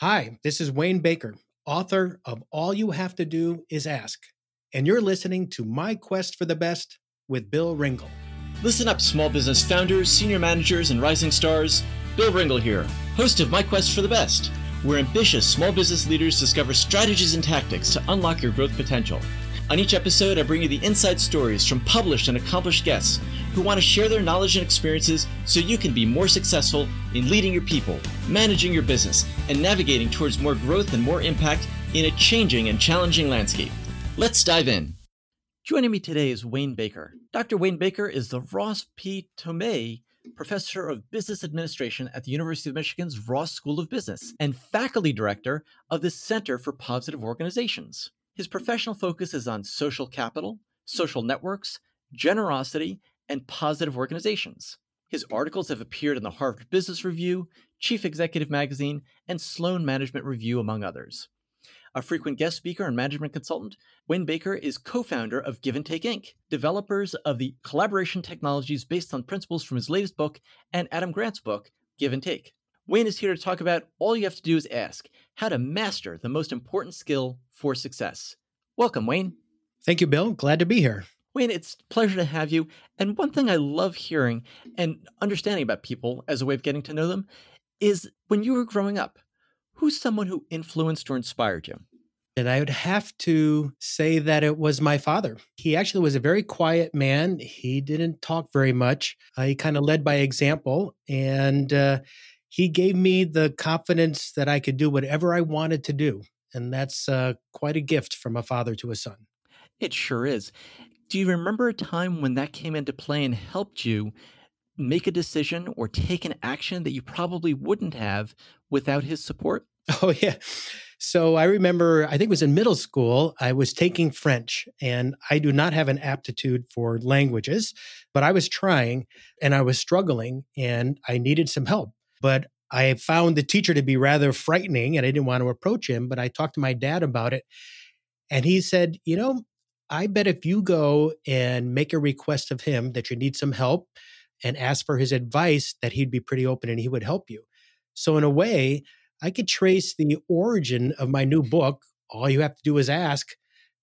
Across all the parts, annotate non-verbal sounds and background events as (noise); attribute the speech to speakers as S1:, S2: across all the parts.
S1: Hi, this is Wayne Baker, author of All You Have to Do Is Ask, and you're listening to My Quest for the Best with Bill Ringle.
S2: Listen up, small business founders, senior managers, and rising stars. Bill Ringle here, host of My Quest for the Best, where ambitious small business leaders discover strategies and tactics to unlock your growth potential. On each episode, I bring you the inside stories from published and accomplished guests who want to share their knowledge and experiences so you can be more successful in leading your people, managing your business, and navigating towards more growth and more impact in a changing and challenging landscape. Let's dive in. Joining me today is Wayne Baker. Dr. Wayne Baker is the Ross P. Thome Professor of Business Administration at the University of Michigan's Ross School of Business and faculty director of the Center for Positive Organizations. His professional focus is on social capital, social networks, generosity, and positive organizations. His articles have appeared in the Harvard Business Review, Chief Executive Magazine, and Sloan Management Review, among others. A frequent guest speaker and management consultant, Wayne Baker is co founder of Give and Take Inc., developers of the collaboration technologies based on principles from his latest book and Adam Grant's book, Give and Take. Wayne is here to talk about all you have to do is ask how to master the most important skill for success. Welcome, Wayne.
S1: Thank you, Bill. Glad to be here.
S2: Wayne, it's a pleasure to have you. And one thing I love hearing and understanding about people as a way of getting to know them is when you were growing up, who's someone who influenced or inspired you?
S1: And I would have to say that it was my father. He actually was a very quiet man. He didn't talk very much. Uh, he kind of led by example. And uh, he gave me the confidence that I could do whatever I wanted to do. And that's uh, quite a gift from a father to a son.
S2: It sure is. Do you remember a time when that came into play and helped you make a decision or take an action that you probably wouldn't have without his support? (laughs)
S1: Oh, yeah. So I remember, I think it was in middle school, I was taking French, and I do not have an aptitude for languages, but I was trying and I was struggling and I needed some help. But I found the teacher to be rather frightening and I didn't want to approach him, but I talked to my dad about it. And he said, You know, I bet if you go and make a request of him that you need some help and ask for his advice, that he'd be pretty open and he would help you. So, in a way, I could trace the origin of my new book. All you have to do is ask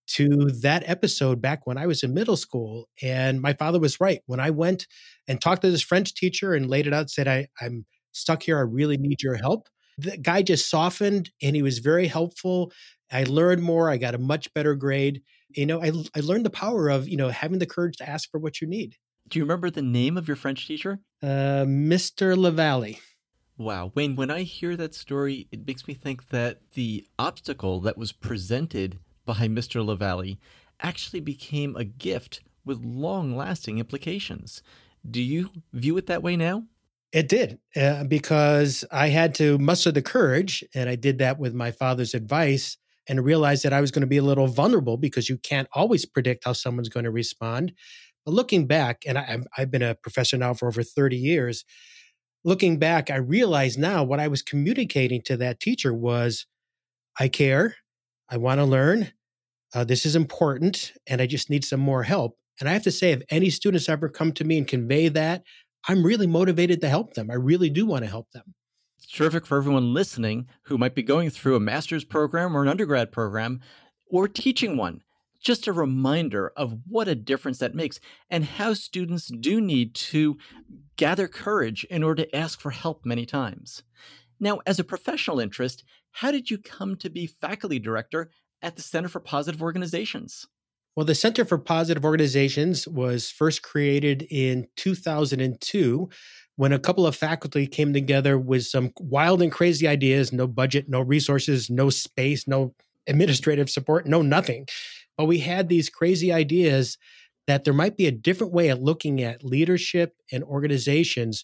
S1: to that episode back when I was in middle school. And my father was right. When I went and talked to this French teacher and laid it out, said, I, I'm stuck here. I really need your help. The guy just softened and he was very helpful. I learned more. I got a much better grade. You know, I, I learned the power of, you know, having the courage to ask for what you need.
S2: Do you remember the name of your French teacher?
S1: Uh, Mr. Lavalley.
S2: Wow. Wayne, when I hear that story, it makes me think that the obstacle that was presented by Mr. Lavalley actually became a gift with long lasting implications. Do you view it that way now?
S1: It did uh, because I had to muster the courage, and I did that with my father's advice and realized that I was going to be a little vulnerable because you can't always predict how someone's going to respond. But looking back, and I, I've been a professor now for over 30 years, looking back, I realize now what I was communicating to that teacher was I care, I want to learn, uh, this is important, and I just need some more help. And I have to say, if any students ever come to me and convey that, I'm really motivated to help them. I really do want to help them.
S2: It's terrific for everyone listening who might be going through a master's program or an undergrad program or teaching one. Just a reminder of what a difference that makes and how students do need to gather courage in order to ask for help many times. Now, as a professional interest, how did you come to be faculty director at the Center for Positive Organizations?
S1: Well, the Center for Positive Organizations was first created in 2002 when a couple of faculty came together with some wild and crazy ideas no budget, no resources, no space, no administrative support, no nothing. But we had these crazy ideas that there might be a different way of looking at leadership and organizations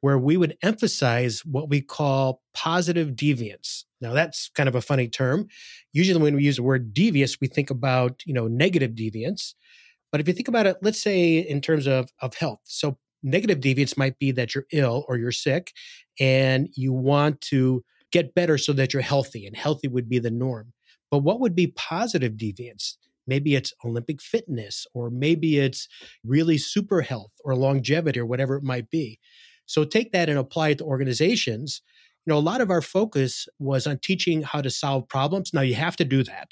S1: where we would emphasize what we call positive deviance. Now that's kind of a funny term. Usually when we use the word devious, we think about, you know, negative deviance. But if you think about it, let's say in terms of, of health. So negative deviance might be that you're ill or you're sick and you want to get better so that you're healthy and healthy would be the norm. But what would be positive deviance? Maybe it's Olympic fitness, or maybe it's really super health or longevity or whatever it might be. So take that and apply it to organizations. you know, a lot of our focus was on teaching how to solve problems. Now you have to do that.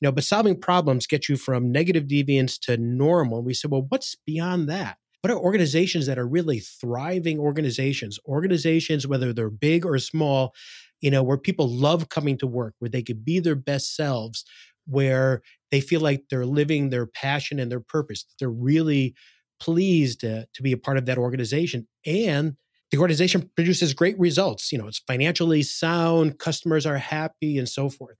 S1: You know, but solving problems get you from negative deviance to normal. We said, well, what's beyond that? What are organizations that are really thriving organizations? Organizations, whether they're big or small, you know, where people love coming to work, where they could be their best selves, where they feel like they're living their passion and their purpose. that They're really pleased to, to be a part of that organization. And the organization produces great results. You know, it's financially sound, customers are happy, and so forth.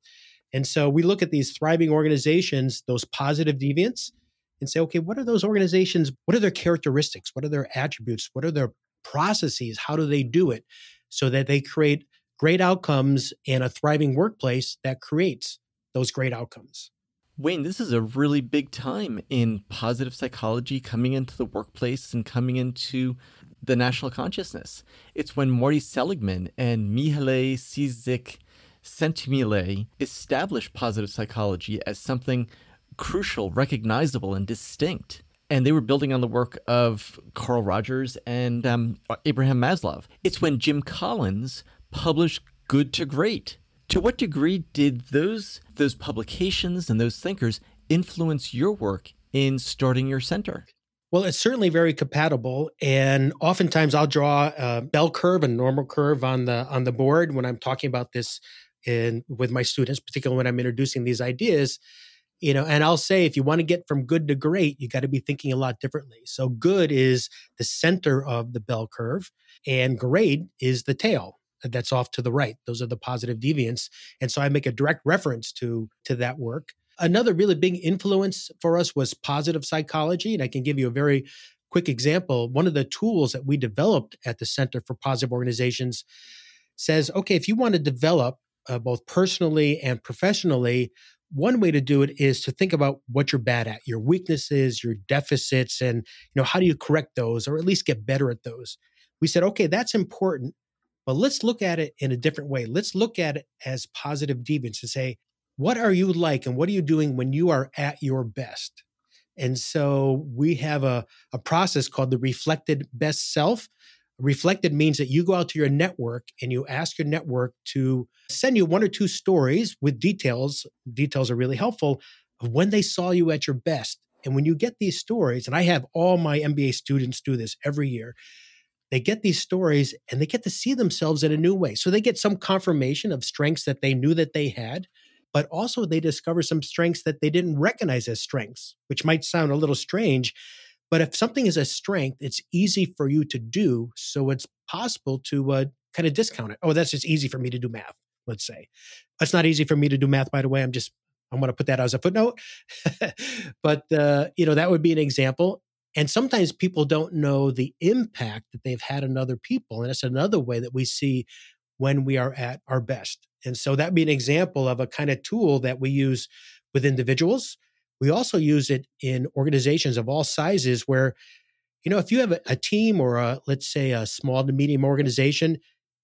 S1: And so we look at these thriving organizations, those positive deviants, and say, okay, what are those organizations? What are their characteristics? What are their attributes? What are their processes? How do they do it so that they create great outcomes and a thriving workplace that creates those great outcomes?
S2: Wayne, this is a really big time in positive psychology coming into the workplace and coming into the national consciousness. It's when Marty Seligman and Mihaly Csikszentmihalyi Sentimile established positive psychology as something crucial, recognizable, and distinct. And they were building on the work of Carl Rogers and um, Abraham Maslow. It's when Jim Collins published Good to Great. To what degree did those those publications and those thinkers influence your work in starting your center?
S1: Well, it's certainly very compatible, and oftentimes I'll draw a bell curve and normal curve on the on the board when I'm talking about this in with my students, particularly when I'm introducing these ideas you know and i'll say if you want to get from good to great you got to be thinking a lot differently so good is the center of the bell curve and great is the tail that's off to the right. Those are the positive deviants. And so i make a direct reference to to that work. Another really big influence for us was positive psychology and i can give you a very quick example. One of the tools that we developed at the center for positive organizations says okay if you want to develop uh, both personally and professionally one way to do it is to think about what you're bad at, your weaknesses, your deficits, and you know how do you correct those, or at least get better at those. We said, okay, that's important, but let's look at it in a different way. Let's look at it as positive deviance and say, what are you like, and what are you doing when you are at your best? And so we have a, a process called the reflected best self, Reflected means that you go out to your network and you ask your network to send you one or two stories with details. Details are really helpful of when they saw you at your best. And when you get these stories, and I have all my MBA students do this every year, they get these stories and they get to see themselves in a new way. So they get some confirmation of strengths that they knew that they had, but also they discover some strengths that they didn't recognize as strengths, which might sound a little strange but if something is a strength, it's easy for you to do. So it's possible to uh, kind of discount it. Oh, that's just easy for me to do math, let's say. It's not easy for me to do math, by the way. I'm just, I'm going to put that as a footnote. (laughs) but, uh, you know, that would be an example. And sometimes people don't know the impact that they've had on other people. And it's another way that we see when we are at our best. And so that'd be an example of a kind of tool that we use with individuals we also use it in organizations of all sizes where, you know, if you have a, a team or a, let's say a small to medium organization,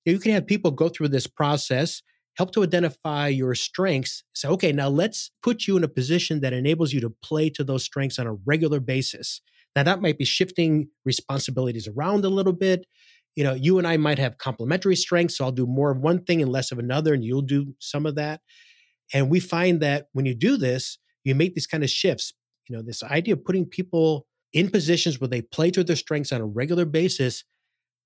S1: you can have people go through this process, help to identify your strengths. Say, okay, now let's put you in a position that enables you to play to those strengths on a regular basis. Now that might be shifting responsibilities around a little bit. You know, you and I might have complementary strengths, so I'll do more of one thing and less of another, and you'll do some of that. And we find that when you do this, you make these kind of shifts. You know, this idea of putting people in positions where they play to their strengths on a regular basis,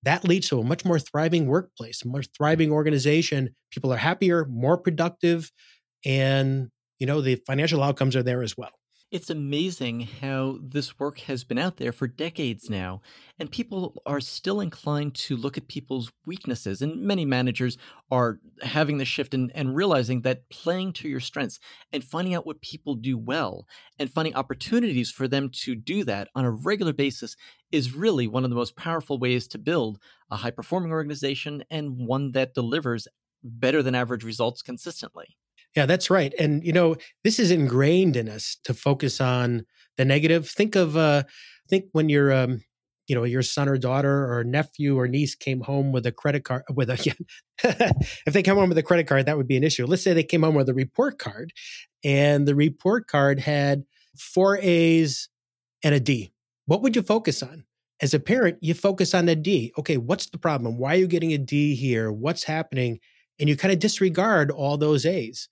S1: that leads to a much more thriving workplace, a much thriving organization. People are happier, more productive, and you know the financial outcomes are there as well.
S2: It's amazing how this work has been out there for decades now, and people are still inclined to look at people's weaknesses. And many managers are having the shift and, and realizing that playing to your strengths and finding out what people do well and finding opportunities for them to do that on a regular basis is really one of the most powerful ways to build a high performing organization and one that delivers better than average results consistently.
S1: Yeah, that's right. And you know, this is ingrained in us to focus on the negative. Think of uh think when your um you know your son or daughter or nephew or niece came home with a credit card (laughs) with a yeah, if they come home with a credit card that would be an issue let's say they came home with a report card and the report card had four a's and a d what would you focus on As a parent, you focus on the D. Okay, what's the problem? Why are you getting a D here? What's happening? And you kind of disregard all those A's.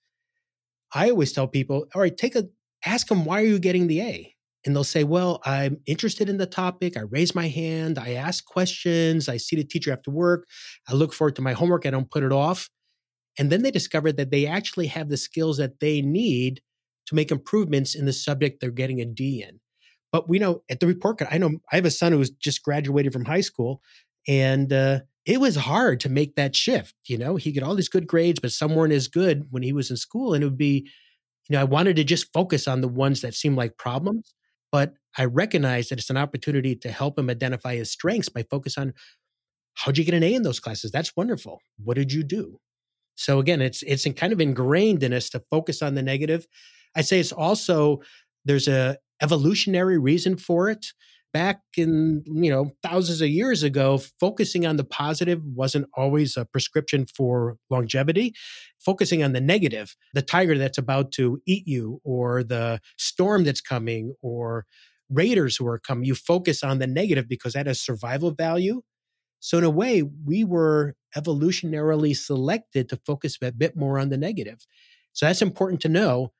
S1: I always tell people, all right, take a ask them why are you getting the A? And they'll say, well, I'm interested in the topic. I raise my hand. I ask questions. I see the teacher after work. I look forward to my homework. I don't put it off. And then they discover that they actually have the skills that they need to make improvements in the subject they're getting a D in. But we know at the report card, I know I have a son who's just graduated from high school, and uh, it was hard to make that shift. You know, he got all these good grades, but some weren't as good when he was in school. And it would be, you know, I wanted to just focus on the ones that seemed like problems, but I recognize that it's an opportunity to help him identify his strengths by focus on how'd you get an A in those classes? That's wonderful. What did you do? So again, it's it's kind of ingrained in us to focus on the negative. I'd say it's also there's a evolutionary reason for it. Back in you know thousands of years ago, focusing on the positive wasn't always a prescription for longevity. Focusing on the negative, the tiger that's about to eat you, or the storm that's coming, or raiders who are coming, you focus on the negative because that has survival value. So in a way, we were evolutionarily selected to focus a bit more on the negative. So that's important to know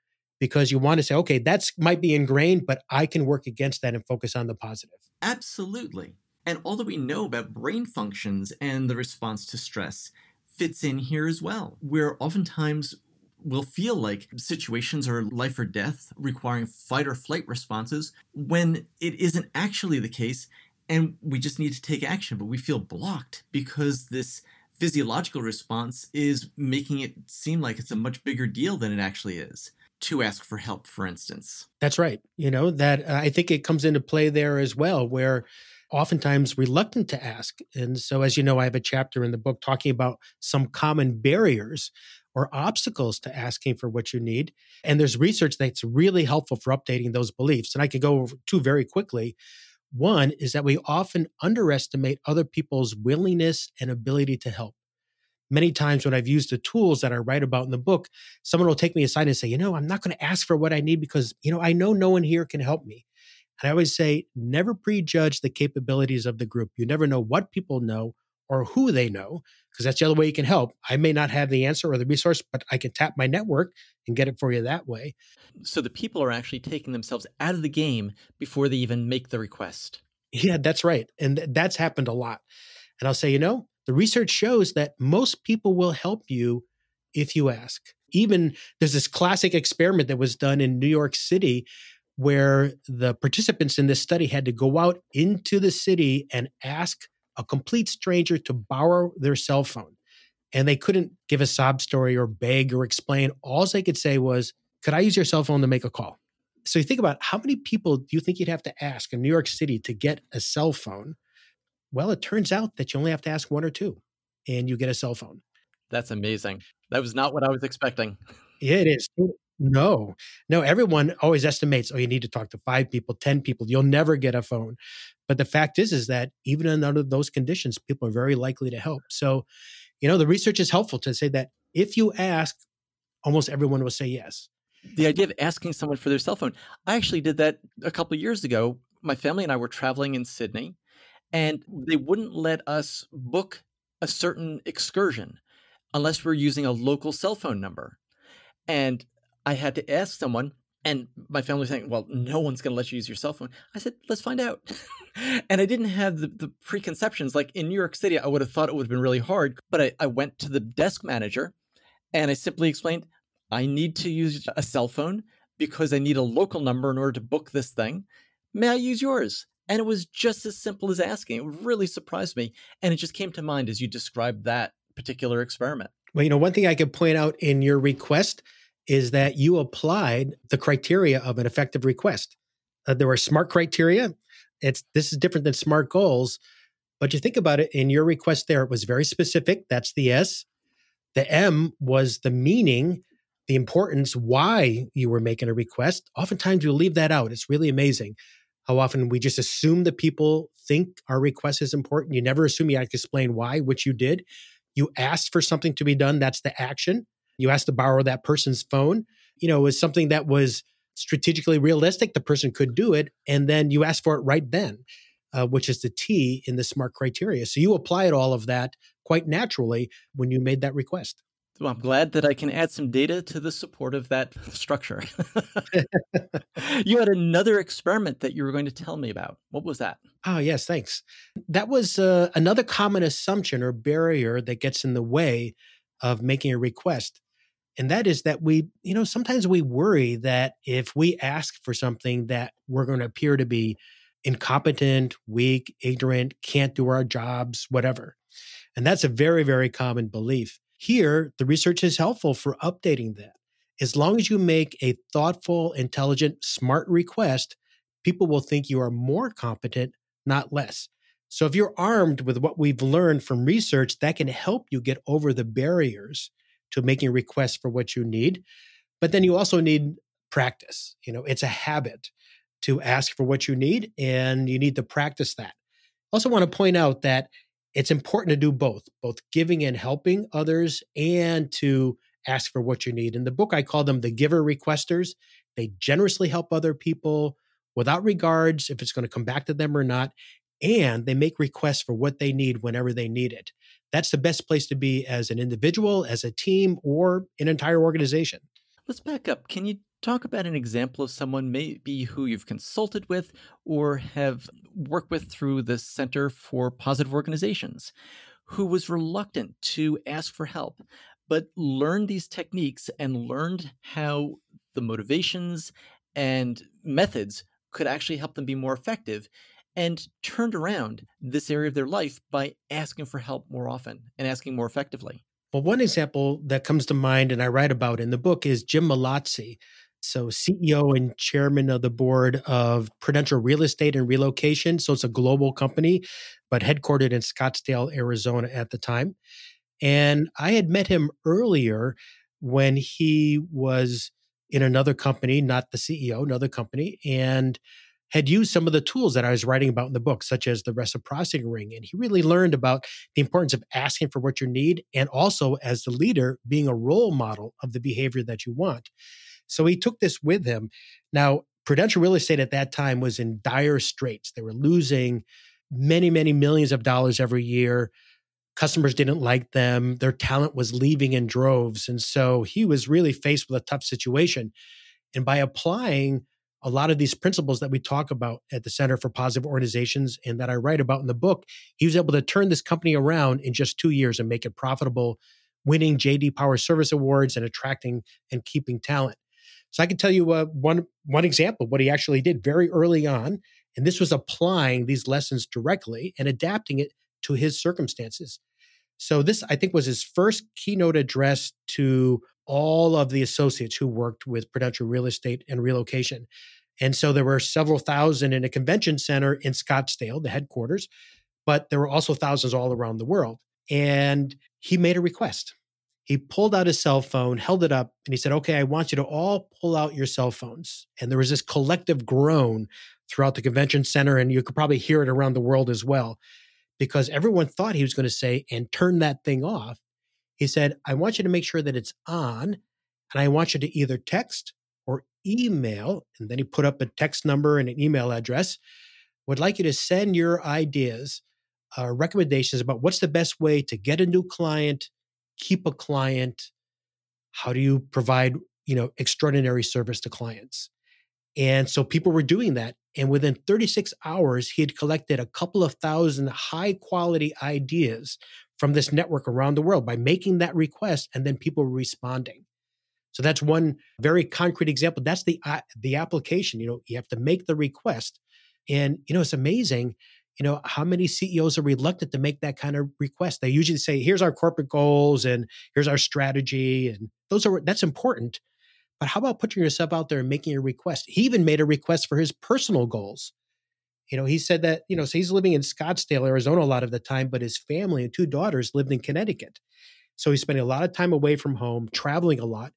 S1: because you want to say, okay, that's might be ingrained, but I can work against that and focus on the positive.
S2: Absolutely. And all that we know about brain functions and the response to stress fits in here as well. Where oftentimes will feel like situations are life or death, requiring fight or flight responses, when it isn't actually the case, and we just need to take action, but we feel blocked because this physiological response is making it seem like it's a much bigger deal than it actually is to ask for help, for instance.
S1: That's right. You know, that uh, I think it comes into play there as well, where oftentimes reluctant to ask. And so, as you know, I have a chapter in the book talking about some common barriers or obstacles to asking for what you need. And there's research that's really helpful for updating those beliefs. And I could go over two very quickly. One is that we often underestimate other people's willingness and ability to help many times when I've used the tools that I write about in the book, someone will take me aside and say, you know, I'm not going to ask for what I need because, you know, I know no one here can help me. And I always say, never prejudge the capabilities of the group. You never know what people know or who they know, because that's the other way you can help. I may not have the answer or the resource, but I can tap my network and get it for you that way.
S2: So the people are actually taking themselves out of the game before they even make the request.
S1: Yeah, that's right. And that's happened a lot. And I'll say, you know, the research shows that most people will help you if you ask. Even there's this classic experiment that was done in New York City where the participants in this study had to go out into the city and ask a complete stranger to borrow their cell phone. And they couldn't give a sob story or beg or explain. All they could say was, Could I use your cell phone to make a call? So you think about how many people do you think you'd have to ask in New York City to get a cell phone? Well, it turns out that you only have to ask one or two and you get a cell phone.
S2: That's amazing. That was not what I was expecting.
S1: Yeah, it is. No, no, everyone always estimates, oh, you need to talk to five people, 10 people. You'll never get a phone. But the fact is, is that even under those conditions, people are very likely to help. So, you know, the research is helpful to say that if you ask, almost everyone will say yes.
S2: The idea of asking someone for their cell phone, I actually did that a couple years ago. My family and I were traveling in Sydney and they wouldn't let us book a certain excursion unless we're using a local cell phone number. And I had to ask someone, and my family was saying, Well, no one's going to let you use your cell phone. I said, Let's find out. (laughs) and I didn't have the, the, preconceptions. Like in New York City, I would have thought it would have been really hard. But I, I went to the desk manager and I simply explained, I need to use a cell phone because I need a local number in order to book this thing. May I use yours? And it was just as simple as asking. It really surprised me. And it just came to mind as you described that particular experiment.
S1: Well, you know, one thing I could point out in your request is that you applied the criteria of an effective request. Uh, there were smart criteria. It's this is different than smart goals, but you think about it in your request there, it was very specific. That's the S. The M was the meaning, the importance, why you were making a request. Oftentimes you leave that out. It's really amazing how often we just assume that people think our request is important. You never assume you have to explain why, which you did. You asked for something to be done. That's the action. You asked to borrow that person's phone. You know, it was something that was strategically realistic. The person could do it. And then you asked for it right then. uh, which is the T in the SMART criteria. So you applied all of that quite naturally when you made that request.
S2: Well, I'm glad that I can add some data to the support of that structure. (laughs) you had another experiment that you were going to tell me about. What was that?
S1: Oh, yes, thanks. That was uh, another common assumption or barrier that gets in the way of making a request. And that is that we, you know, sometimes we worry that if we ask for something that we're going to appear to be incompetent, weak, ignorant, can't do our jobs, whatever. And that's a very, very common belief. Here, the research is helpful for updating that. As long as you make a thoughtful, intelligent, smart request, people will think you are more competent, not less. So if you're armed with what we've learned from research, that can help you get over the barriers to making requests for what you need. But then you also need practice. You know, it's a habit to ask for what you need, and you need to practice that. Also, want to point out that it's important to do both, both giving and helping others and to ask for what you need. In the book, I call them the giver requesters. They generously help other people without regards if it's going to come back to them or not. And they make requests for what they need whenever they need it. That's the best place to be as an individual, as a team, or an entire organization.
S2: Let's back up. Can you talk about an example of someone maybe who you've consulted with or have worked with through the Center for Positive Organizations who was reluctant to ask for help, but learned these techniques and learned how the motivations and methods could actually help them be more effective and turned around this area of their life by asking for help more often and asking more effectively.
S1: Well, one example that comes to mind and I write about in the book is Jim Mallozzi, so, CEO and chairman of the board of Prudential Real Estate and Relocation. So, it's a global company, but headquartered in Scottsdale, Arizona at the time. And I had met him earlier when he was in another company, not the CEO, another company, and had used some of the tools that I was writing about in the book, such as the reciprocity ring. And he really learned about the importance of asking for what you need and also, as the leader, being a role model of the behavior that you want. So he took this with him. Now, Prudential Real Estate at that time was in dire straits. They were losing many, many millions of dollars every year. Customers didn't like them. Their talent was leaving in droves. And so he was really faced with a tough situation. And by applying a lot of these principles that we talk about at the Center for Positive Organizations and that I write about in the book, he was able to turn this company around in just two years and make it profitable, winning JD Power Service Awards and attracting and keeping talent. So I can tell you uh, one one example what he actually did very early on, and this was applying these lessons directly and adapting it to his circumstances. So this I think was his first keynote address to all of the associates who worked with Prudential Real Estate and Relocation. And so there were several thousand in a convention center in Scottsdale, the headquarters, but there were also thousands all around the world. And he made a request he pulled out his cell phone, held it up, and he said, Okay, I want you to all pull out your cell phones. And there was this collective groan throughout the convention center, and you could probably hear it around the world as well, because everyone thought he was going to say, and turn that thing off. He said, I want you to make sure that it's on, and I want you to either text or email. And then he put up a text number and an email address. Would like you to send your ideas, uh, recommendations about what's the best way to get a new client keep a client? How do you provide, you know, extraordinary service to clients? And so people were doing that. And within 36 hours, he had collected a couple of thousand high quality ideas from this network around the world by making that request and then people were responding. So that's one very concrete example. That's the uh, the application. You know, you have to make the request, and you know it's amazing you know how many ceos are reluctant to make that kind of request? They usually say here's our corporate goals and here's our strategy and those are that's important but how about putting yourself out there and making a request? He even made a request for his personal goals. You know he said that you know so he's living in scottsdale arizona a lot of the time but his family and two daughters lived in connecticut. So he's spending a lot of time away from home traveling a lot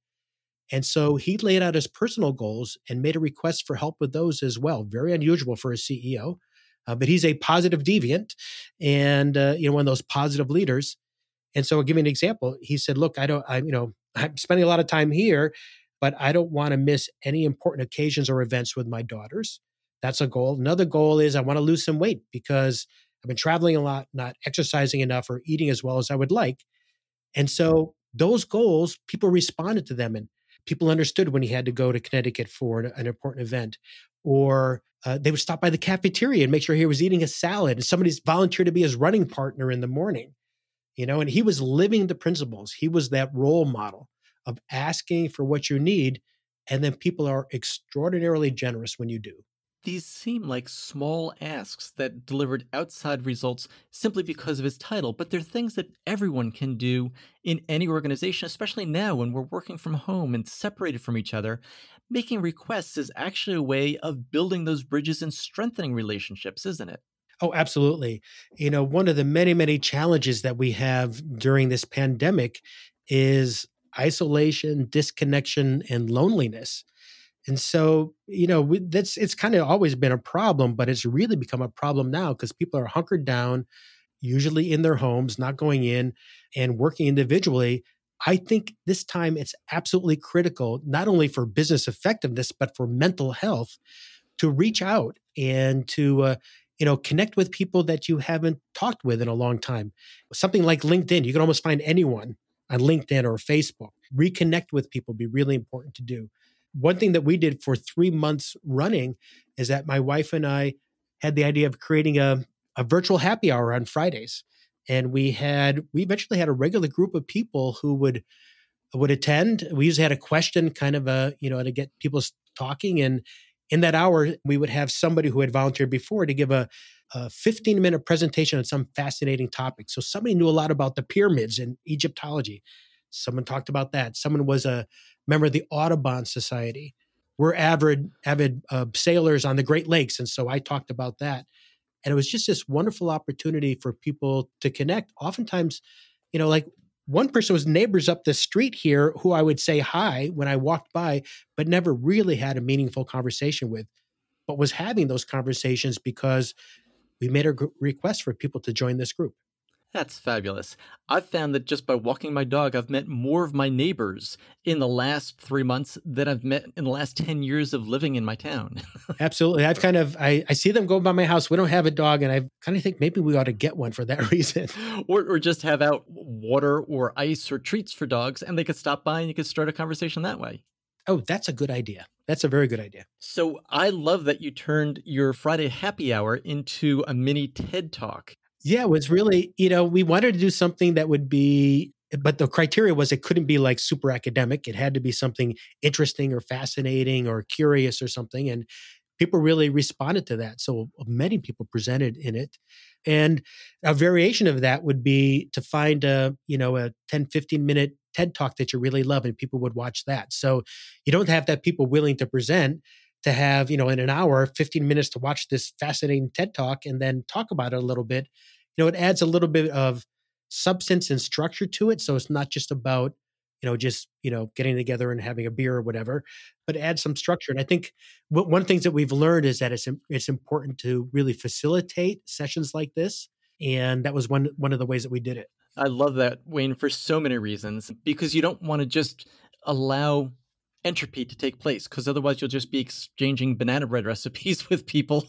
S1: and so he laid out his personal goals and made a request for help with those as well. Very unusual for a ceo uh, but he's a positive deviant and uh, you know one of those positive leaders and so i'll give you an example he said look i don't i you know (laughs) i'm spending a lot of time here but i don't want to miss any important occasions or events with my daughters That's a goal. Another goal is I want to lose some weight because I've been traveling a lot, not exercising enough or eating as well as I would like. And so those goals, people responded to them and people understood when he had to go to Connecticut for an, an important event. Or uh, they would stop by the cafeteria and make sure he was eating a salad and somebody's volunteered to be his running partner in the morning. You know, and he was living the principles. He was that role model of asking for what you need. And then people are extraordinarily generous when you do.
S2: These seem like small asks that delivered outside results simply because of his title, but they're things that everyone can do in any organization, especially now when we're working from home and separated from each other. Making requests is actually a way of building those bridges and strengthening relationships, isn't it?
S1: Oh, absolutely. You know, one of the many, many challenges that we have during this pandemic is isolation, disconnection, and loneliness. And so, you know, we, that's it's kind of always been a problem, but it's really become a problem now because people are hunkered down, usually in their homes, not going in and working individually. I think this time it's absolutely critical, not only for business effectiveness, but for mental health, to reach out and to, uh, you know, connect with people that you haven't talked with in a long time. Something like LinkedIn, you can almost find anyone on LinkedIn or Facebook. Reconnect with people be really important to do one thing that we did for three months running is that my wife and I had the idea of creating a, a virtual happy hour on Fridays. And we had, we eventually had a regular group of people who would, would attend. We usually had a question kind of a, you know, to get people talking. And in that hour, we would have somebody who had volunteered before to give a, a 15 minute presentation on some fascinating topic. So somebody knew a lot about the pyramids and Egyptology. Someone talked about that. Someone was a, member of the Audubon Society. We're avid avid uh, sailors on the Great Lakes, and so I talked about that. And it was just this wonderful opportunity for people to connect. Oftentimes, you know, like one person was neighbors up the street here who I would say hi when I walked by, but never really had a meaningful conversation with, but was having those conversations because we made a request for people to join this group.
S2: That's fabulous. I've found that just by walking my dog, I've met more of my neighbors in the last three months than I've met in the last 10 years of living in my town. (laughs)
S1: Absolutely. I've kind of, I, I see them go by my house. We don't have a dog. And I kind of think maybe we ought to get one for that (laughs) reason.
S2: or, or just have out water or ice or treats for dogs and they could stop by and you could start a conversation that way.
S1: Oh, that's a good idea. That's a very good idea.
S2: So I love that you turned your Friday happy hour into a mini TED talk.
S1: Yeah, it was really, you know, we wanted to do something that would be, but the criteria was it couldn't be like super academic. It had to be something interesting or fascinating or curious or something. And people really responded to that. So many people presented in it. And a variation of that would be to find a, you know, a 10, 15 minute TED talk that you really love and people would watch that. So you don't have that people willing to present to have, you know, in an hour, 15 minutes to watch this fascinating TED talk and then talk about it a little bit you know, it adds a little bit of substance and structure to it. So it's not just about, you know, just, you know, getting together and having a beer or whatever, but add some structure. And I think what, one of the things that we've learned is that it's, it's important to really facilitate sessions like this. And that was one, one of the ways that we did it.
S2: I love that, Wayne, for so many reasons, because you don't want to just allow entropy to take place because otherwise you'll just be exchanging banana bread recipes (laughs) with people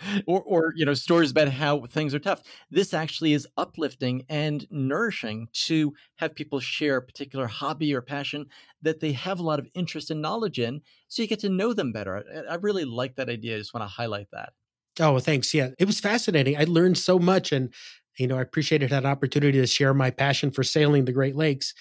S2: (laughs) or, or you know stories about how things are tough. This actually is uplifting and nourishing to have people share a particular hobby or passion that they have a lot of interest and knowledge in so you get to know them better. I, I really like that idea. I just want to highlight that.
S1: Oh thanks. Yeah it was fascinating. I learned so much and you know i appreciated that opportunity to share my passion for sailing the great lakes.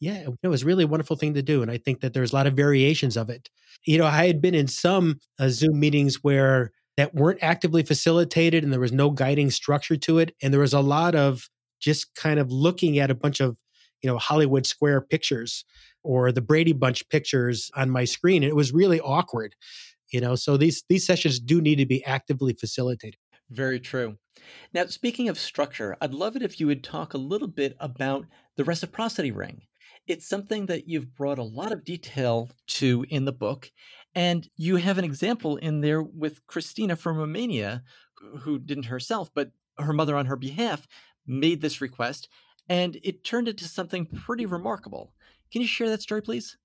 S1: Yeah, it was really a wonderful thing to do. And I think that there's a lot of variations of it. You know, I had been in some uh, Zoom meetings where that weren't actively facilitated and there was no guiding structure to it. And there was a lot of just kind of looking at a bunch of, you know, Hollywood Square pictures or the Brady Bunch pictures on my screen. And it was really awkward, you know. So these these sessions do need to be actively facilitated.
S2: Very true. Now, speaking of structure, I'd love it if you would talk a little bit about the reciprocity ring. It's something that you've brought a lot of detail to in the book. And you have an example in there with Christina from Romania, who didn't herself, but her mother on her behalf made this request. And it turned into something pretty remarkable. Can you share that story, please?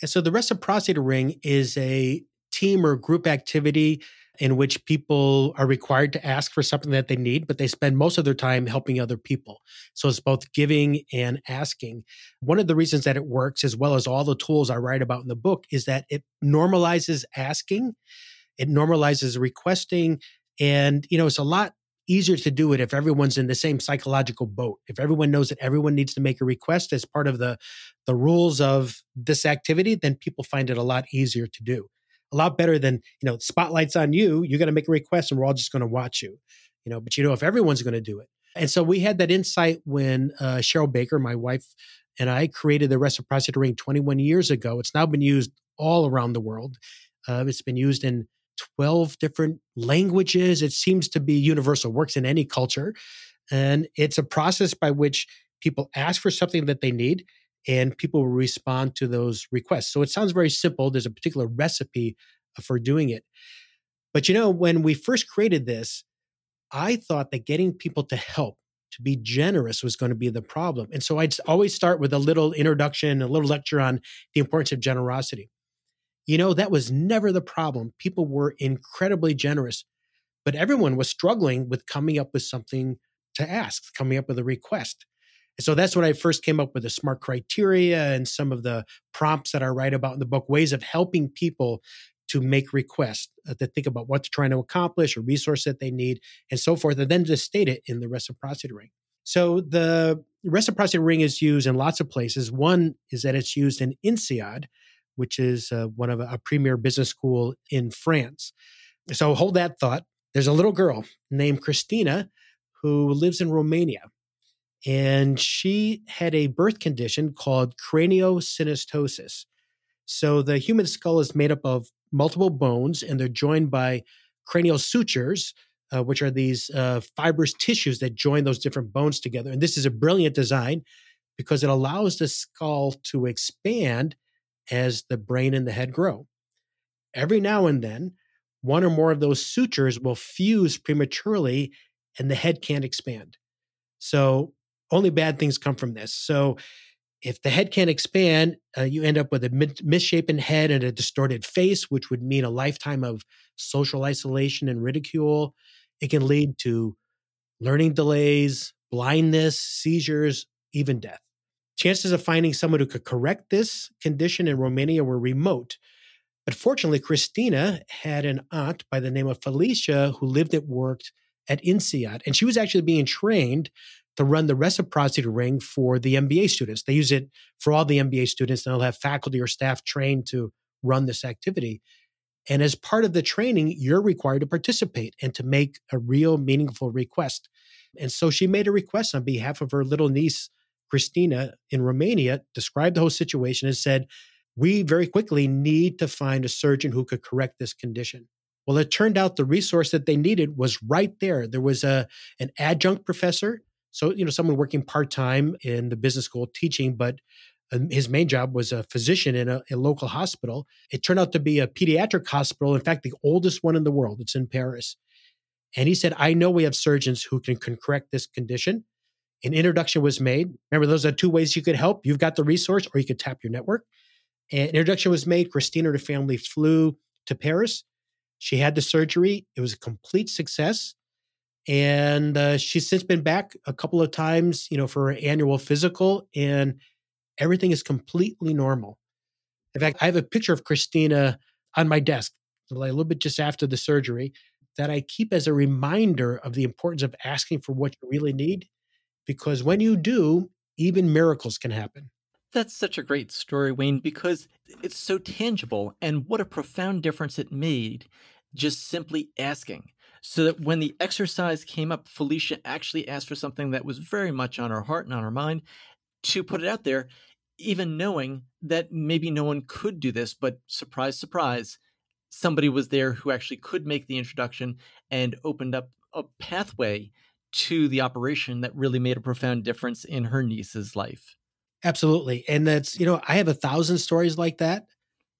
S1: And so the reciprocity ring is a team or group activity. In which people are required to ask for something that they need, but they spend most of their time helping other people. So it's both giving and asking. One of the reasons that it works, as well as all the tools I write about in the book, is that it normalizes asking, it normalizes requesting. And, you know, it's a lot easier to do it if everyone's in the same psychological boat. If everyone knows that everyone needs to make a request as part of the the rules of this activity, then people find it a lot easier to do a lot better than you know spotlights on you you're going to make a request and we're all just going to watch you you know but you know if everyone's going to do it. And so we had that insight when uh, cheryl baker my wife and i created the reciprocity ring 21 years ago. It's now been used all around the world. Uh, it's been used in 12 different languages. It seems to be universal works in any culture. And it's a process by which people ask for something that they need and people respond to those requests. So it sounds very simple. There's a particular recipe for doing it. But you know, when we first created this, I thought that getting people to help, to be generous, was going to be the problem. And so I'd always start with a little introduction, a little lecture on the importance of generosity. You know, that was never the problem. People were incredibly generous, but everyone was struggling with coming up with something to ask, coming up with a request so that's when I first came up with the smart criteria and some of the prompts that I write about in the book, ways of helping people to make requests, uh, to think about what they're trying to accomplish, a resource that they need, and so forth, and then to state it in the reciprocity ring. So the reciprocity ring is used in lots of places. One is that it's used in INSEAD, which is uh, one of a, a premier business school in France. So hold that thought. There's a little girl named Christina who lives in Romania and she had a birth condition called craniosynostosis. So the human skull is made up of multiple bones, and they're joined by cranial sutures, uh, which are these uh, fibrous tissues that join those different bones together. And this is a brilliant design because it allows the skull to expand as the brain and the head grow. Every now and then, one or more of those sutures will fuse prematurely, and the head can't expand. So only bad things come from this. So if the head can't expand, uh, you end up with a misshapen head and a distorted face, which would mean a lifetime of social isolation and ridicule. It can lead to learning delays, blindness, seizures, even death. Chances of finding someone who could correct this condition in Romania were remote. But fortunately, Christina had an aunt by the name of Felicia who lived and worked at INSEAD, and she was actually being trained to run the reciprocity ring for the MBA students. They use it for all the MBA students, and they'll have faculty or staff trained to run this activity. And as part of the training, you're required to participate and to make a real meaningful request. And so she made a request on behalf of her little niece, Christina, in Romania, described the whole situation and said, We very quickly need to find a surgeon who could correct this condition. Well, it turned out the resource that they needed was right there. There was a, an adjunct professor so, you know, someone working part time in the business school teaching, but um, his main job was a physician in a, a, local hospital. It turned out to be a pediatric hospital, in fact, the oldest one in the world. It's in Paris. And he said, I know we have surgeons who can, can correct this condition. An introduction was made. Remember, those are two ways you could help. You've got the resource, or you could tap your network. And introduction was made. Christina and her family flew to Paris. She had the surgery. It was a complete success and uh, she's since been back a couple of times you know for her annual physical and everything is completely normal. In fact i have a picture of christina on my desk a little bit just after the surgery that i keep as a reminder of the importance of asking for what you really need because when you do even miracles can happen.
S2: That's such a great story wayne because it's so tangible and what a profound difference it made just simply asking so that when the exercise came up, Felicia actually asked for something that was very much on her heart and on her mind to put it out there, even knowing that maybe no one could do this, but surprise, surprise, somebody was there who actually could make the introduction and opened up a pathway to the operation that really made a profound difference in her niece's life.
S1: Absolutely. And that's, you know, I have a thousand stories like that.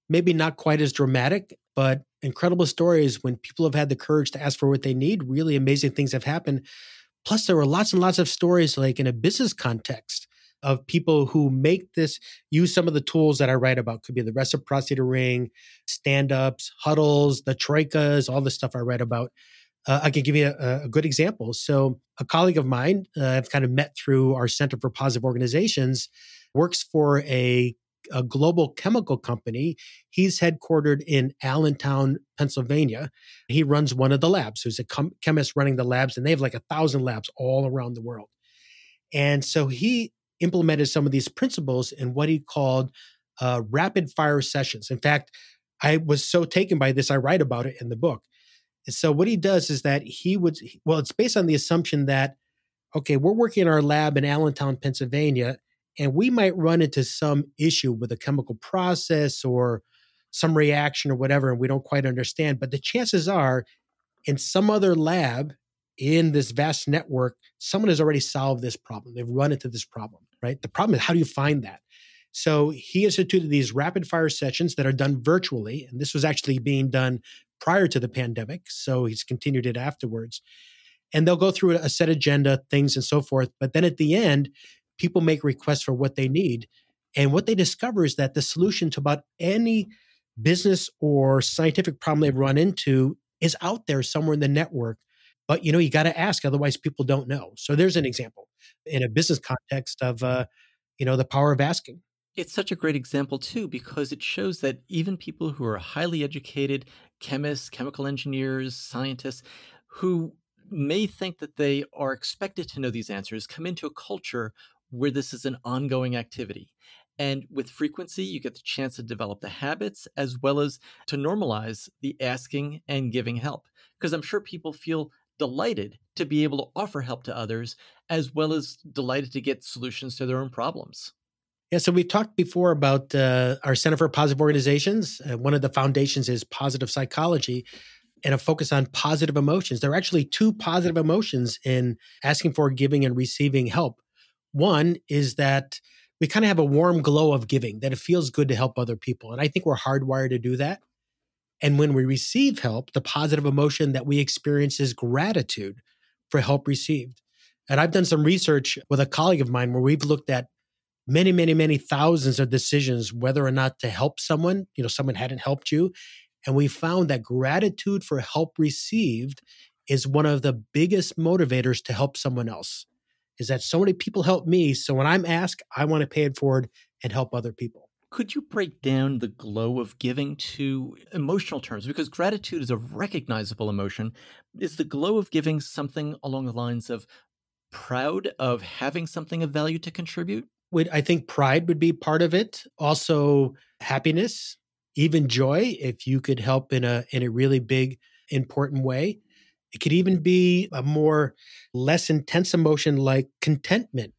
S1: Maybe not quite as dramatic, but incredible stories when people have had the courage to ask for what they need. Really amazing things have happened. Plus, there were lots and lots of stories like in a business context of people who make this use some of the tools that I write about. Could be the reciprocity ring, stand ups, huddles, the troikas, all the stuff I write about. Uh, I can give you a, a, good example. So, a colleague of mine, uh, I've kind of met through our Center for Positive Organizations, works for a, a global chemical company. He's headquartered in Allentown, Pennsylvania. He runs one of the labs. who's a com- chemist running the labs, and they have like a thousand labs all around the world. And so, he implemented some of these principles in what he called uh, rapid fire sessions. In fact, I was so taken by this, I write about it in the book. so what he does is that he would, well, it's based on the assumption that, okay, we're working in our lab in Allentown, Pennsylvania, and we might run into some issue with a chemical process or some reaction or whatever, and we don't quite understand. But the chances are, in some other lab in this vast network, someone has already solved this problem. They've run into this problem right? The problem is how do you find that? So he instituted these rapid fire sessions that are done virtually. And this was actually being done prior to the pandemic. So he's continued it afterwards. And they'll go through a set agenda, things and so forth. But then at the end, people make requests for what they need. And what they discover is that the solution to about any business or scientific problem they've run into is out there somewhere in the network but you know, you got to ask, otherwise people don't know. So there's an example in a business context of uh, you know the power of asking.
S2: It's such a great example too because it shows that even people who are highly educated, chemists, chemical engineers, scientists, who may think that they are expected to know these answers, come into a culture where this is an ongoing activity. And with frequency, you get the chance to develop the habits as well as to normalize the asking and giving help. Because I'm sure people feel delighted to be able to offer help to others, as well as delighted to get solutions to their own problems.
S1: Yeah, so we've talked before about uh, our Center for Positive Organizations. Uh, one of the foundations is positive psychology and a focus on positive emotions. There are actually two positive emotions in asking for, giving, and receiving help. One is that we kind of have a warm glow of giving, that it feels good to help other people. And I think we're hardwired to do that. And when we receive help, the positive emotion that we experience is gratitude for help received. And I've done some research with a colleague of mine where we've looked at many, many, many thousands of decisions whether or not to help someone, you know, someone hadn't helped you. And we found that gratitude for help received is one of the biggest motivators to help someone else. Is that so many people help me. So when I'm asked, I want to pay it forward and help other people.
S2: Could you break down the glow of giving to emotional terms? Because gratitude is a recognizable emotion. Is the glow of giving something along the lines of proud of having something of value to contribute?
S1: Would I think pride would be part of it. Also happiness, even joy, if you could help in a in a really big, important way. It could even be a more less intense emotion like contentment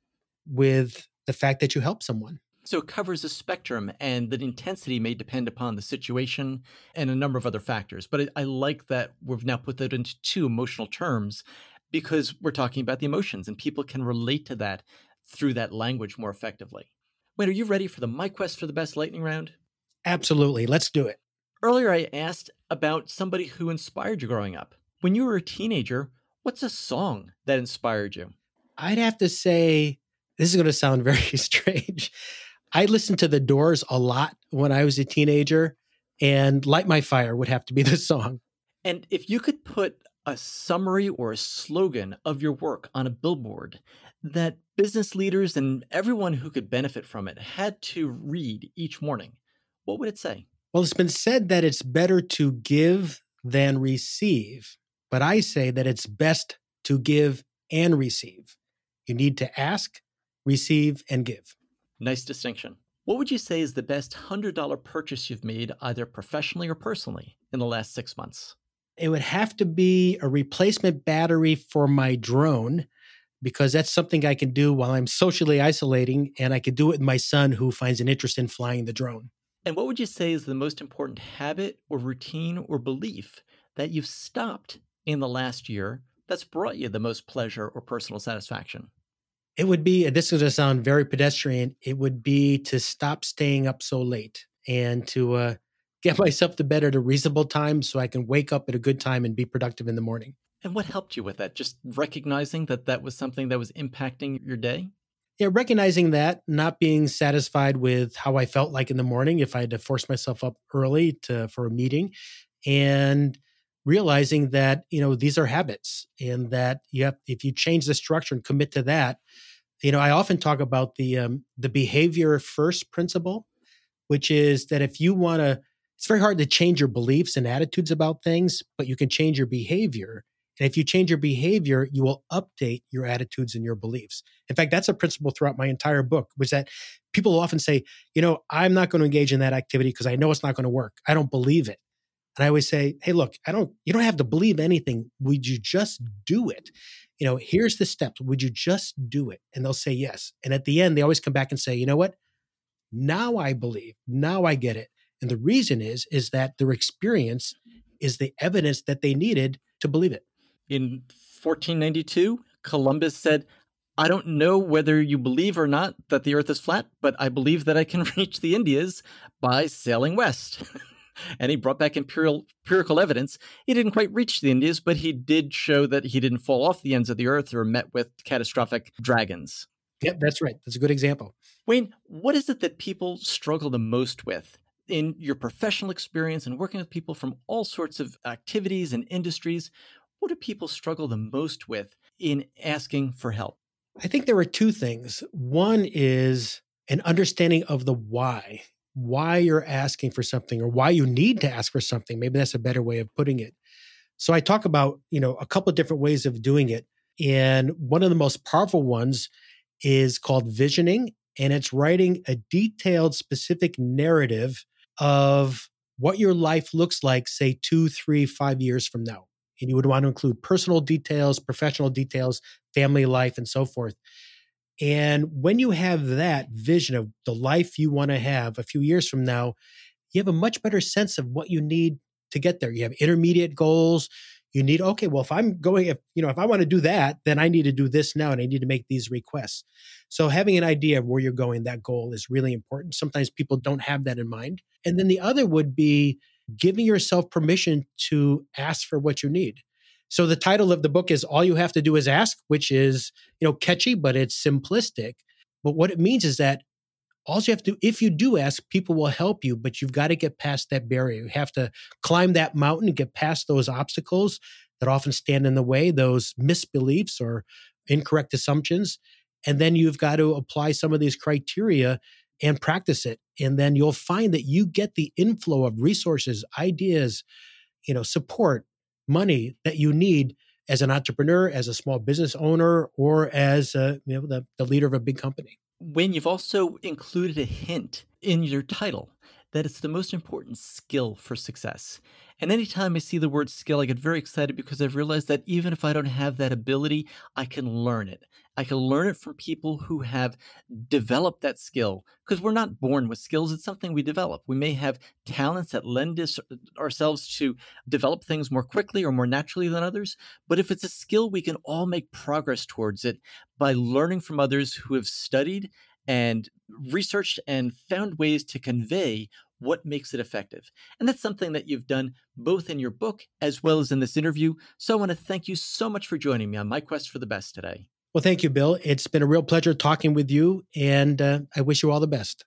S1: with the fact that you help someone.
S2: So it covers a spectrum, and the intensity may depend upon the situation and a number of other factors. But I, I like that we've now put that into two emotional terms because we're talking about the emotions, and people can relate to that through that language more effectively. Wait, are you ready for the My Quest for the Best lightning round?
S1: Absolutely. Let's do it.
S2: Earlier, I asked about somebody who inspired you growing up. When you were a teenager, what's a song that inspired you?
S1: I'd have to say, this is going to sound (laughs) very strange. I listened to The Doors a lot when I was a teenager, and Light My Fire would have to be the song.
S2: And if you could put a summary or a slogan of your work on a billboard that business leaders and everyone who could benefit from it had to read each morning, what would it say?
S1: Well, it's been said that it's better to give than receive, but I say that it's best to give and receive. You need to ask, receive, and give.
S2: Nice distinction. What would you say is the best $100 purchase you've made, either professionally or personally, in the last six months?
S1: It would have to be a replacement battery for my drone because that's something I can do while I'm socially isolating, and I could do it with my son who finds an interest in flying the drone.
S2: And what would you say is the most important habit or routine or belief that you've stopped in the last year that's brought you the most pleasure or personal satisfaction?
S1: It would be, and this is going to sound very pedestrian, it would be to stop staying up so late and to uh, get (laughs) myself to bed at a reasonable time so I can wake up at a good time and be productive in the morning.
S2: And what helped you with that? Just recognizing that that was something that was impacting your day?
S1: yeah, recognizing that, not being satisfied with how I felt like in the morning if I had to force myself up early to for a meeting, and realizing that you know these are habits and that you have if you change the structure and commit to that you know i often talk about the um, the behavior first principle which is that if you want to it's very hard to change your beliefs and attitudes about things but you can change your behavior. And if you change your behavior you will update your attitudes and your beliefs. In fact that's a principle throughout my entire book which that people often say you know i'm not going to engage in that activity because i know it's not going to work. I don't believe it and I always say, hey, look, I don't, you don't have to believe anything. Would you just do it? You know, here's the steps. Would you just do it? And they'll say yes. And at the end, they always come back and say, you know what? Now I believe. Now I get it. And the reason is, is that their experience is the evidence that they needed to believe it.
S2: In 1492, Columbus said, I don't know whether you believe or not that the earth is flat, but I believe that I can (laughs) reach the Indias by sailing west. (laughs) and he brought back imperial, empirical evidence. He didn't quite reach the Indies, but he did show that he didn't fall off the ends of the earth or met with catastrophic dragons.
S1: Yep, that's right. That's a good example.
S2: Wayne, what is it that people struggle the most with in your professional experience and working with people from all sorts of activities and industries? What do people struggle the most with in asking for help?
S1: I think there are two things. One is an understanding of the why why you're asking for something or why you need to ask for something. Maybe that's a better way of putting it. So I talk about, you know, a couple of different ways of doing it. And one of the most powerful ones is called visioning. And it's writing a detailed, specific narrative of what your life looks like, say, two, three, five years from now. And you would want to include personal details, professional details, family life, and so forth. And when you have that vision of the life you want to have a few years from now, you have a much better sense of what you need to get there. You have intermediate goals. You need, okay, well, if I'm going, if, you know, if I want to do that, then I need to do this now and I need to make these requests. So having an idea of where you're going, that goal is really important. Sometimes people don't have that in mind. And then the other would be giving yourself permission to ask for what you need. So the title of the book is All You Have to Do Is Ask, which is, you know, catchy, but it's simplistic. But what it means is that all you have to do, if you do ask, people will help you, but you've got to get past that barrier. You have to climb that mountain get past those obstacles that often stand in the way, those misbeliefs or incorrect assumptions. And then you've got to apply some of these criteria and practice it. And then you'll find that you get the inflow of resources, ideas, you know, support, money that you need as an entrepreneur, as a small business owner, or as you know, the, the leader of a big company.
S2: When you've also included a hint in your title that it's the most important skill for success. And anytime I see the word skill, I get very excited because I've realized that even if I don't have that ability, I can learn it. I can learn it from people who have developed that skill because we're not born with skills. It's something we develop. We may have talents that lend us, uh, ourselves to develop things more quickly or more naturally than others. But if it's a skill, we can all make progress towards it by learning from others who have studied and researched and found ways to convey what makes it effective. And that's something that you've done both in your book as well as in this interview. So I want to thank you so much for joining me on my quest for the best today.
S1: Well, thank you, Bill. It's been a real pleasure talking with you, and uh, I wish you all the best.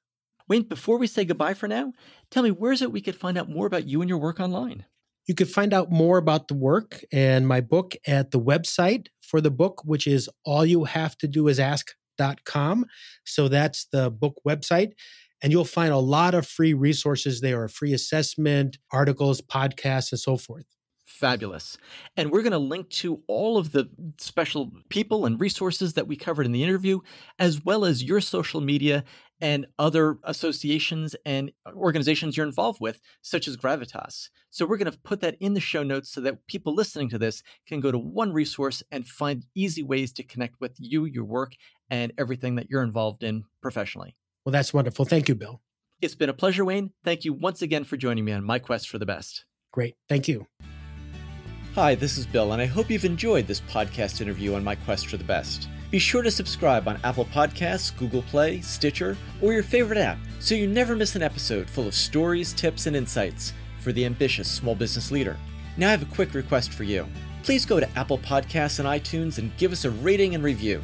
S2: Wayne, before we say goodbye for now, tell me where is it we could find out more about you and your work online?
S1: You could find out more about the work and my book at the website for the book, which is all you have to do is ask.com. So that's the book website. And you'll find a lot of free resources there, a free assessment, articles, podcasts, and so forth
S2: fabulous. And we're going to link to all of the special people and resources that we covered in the interview, as well as your social media and other associations and organizations you're involved with, such as Givitas. So we're going to put that in the show notes so that people listening to this can go to one resource and find easy ways to connect with you, your work, and everything that you're involved in professionally.
S1: Well, that's wonderful. Thank you, Bill.
S2: It's been a pleasure, Wayne. Thank you once again for joining me on my quest for the best.
S1: Great. Thank you.
S3: Hi, this is Bill, and I hope you've enjoyed this podcast interview on my quest for the best. Be sure to subscribe on Apple Podcasts, Google Play, Stitcher, or your favorite app so you never miss an episode full of stories, tips, and insights for the ambitious small business leader. Now, I have a quick request for you. Please go to Apple Podcasts and iTunes and give us a rating and review.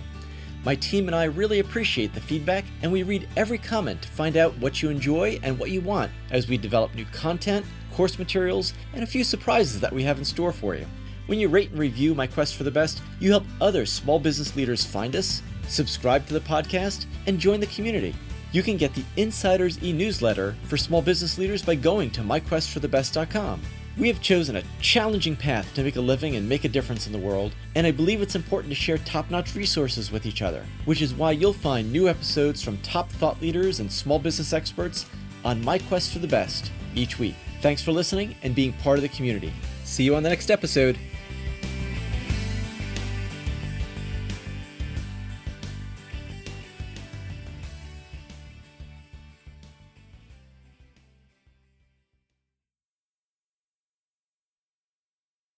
S2: My team and I really appreciate the feedback, and we read every comment to find out what you enjoy and what you want as we develop new content, course materials, and a few surprises that we have in store for you. When you rate and review My Quest for the Best, you help other small business leaders find us, subscribe to the podcast, and join the community. You can get the Insiders e newsletter for small business leaders by going to myquestforthebest.com. We have chosen a challenging path to make a living and make a difference in the world, and I believe it's important to share top notch resources with each other, which is why you'll find new episodes from top thought leaders and small business experts on My Quest for the Best each week. Thanks for listening and being part of the community. See you on the next episode.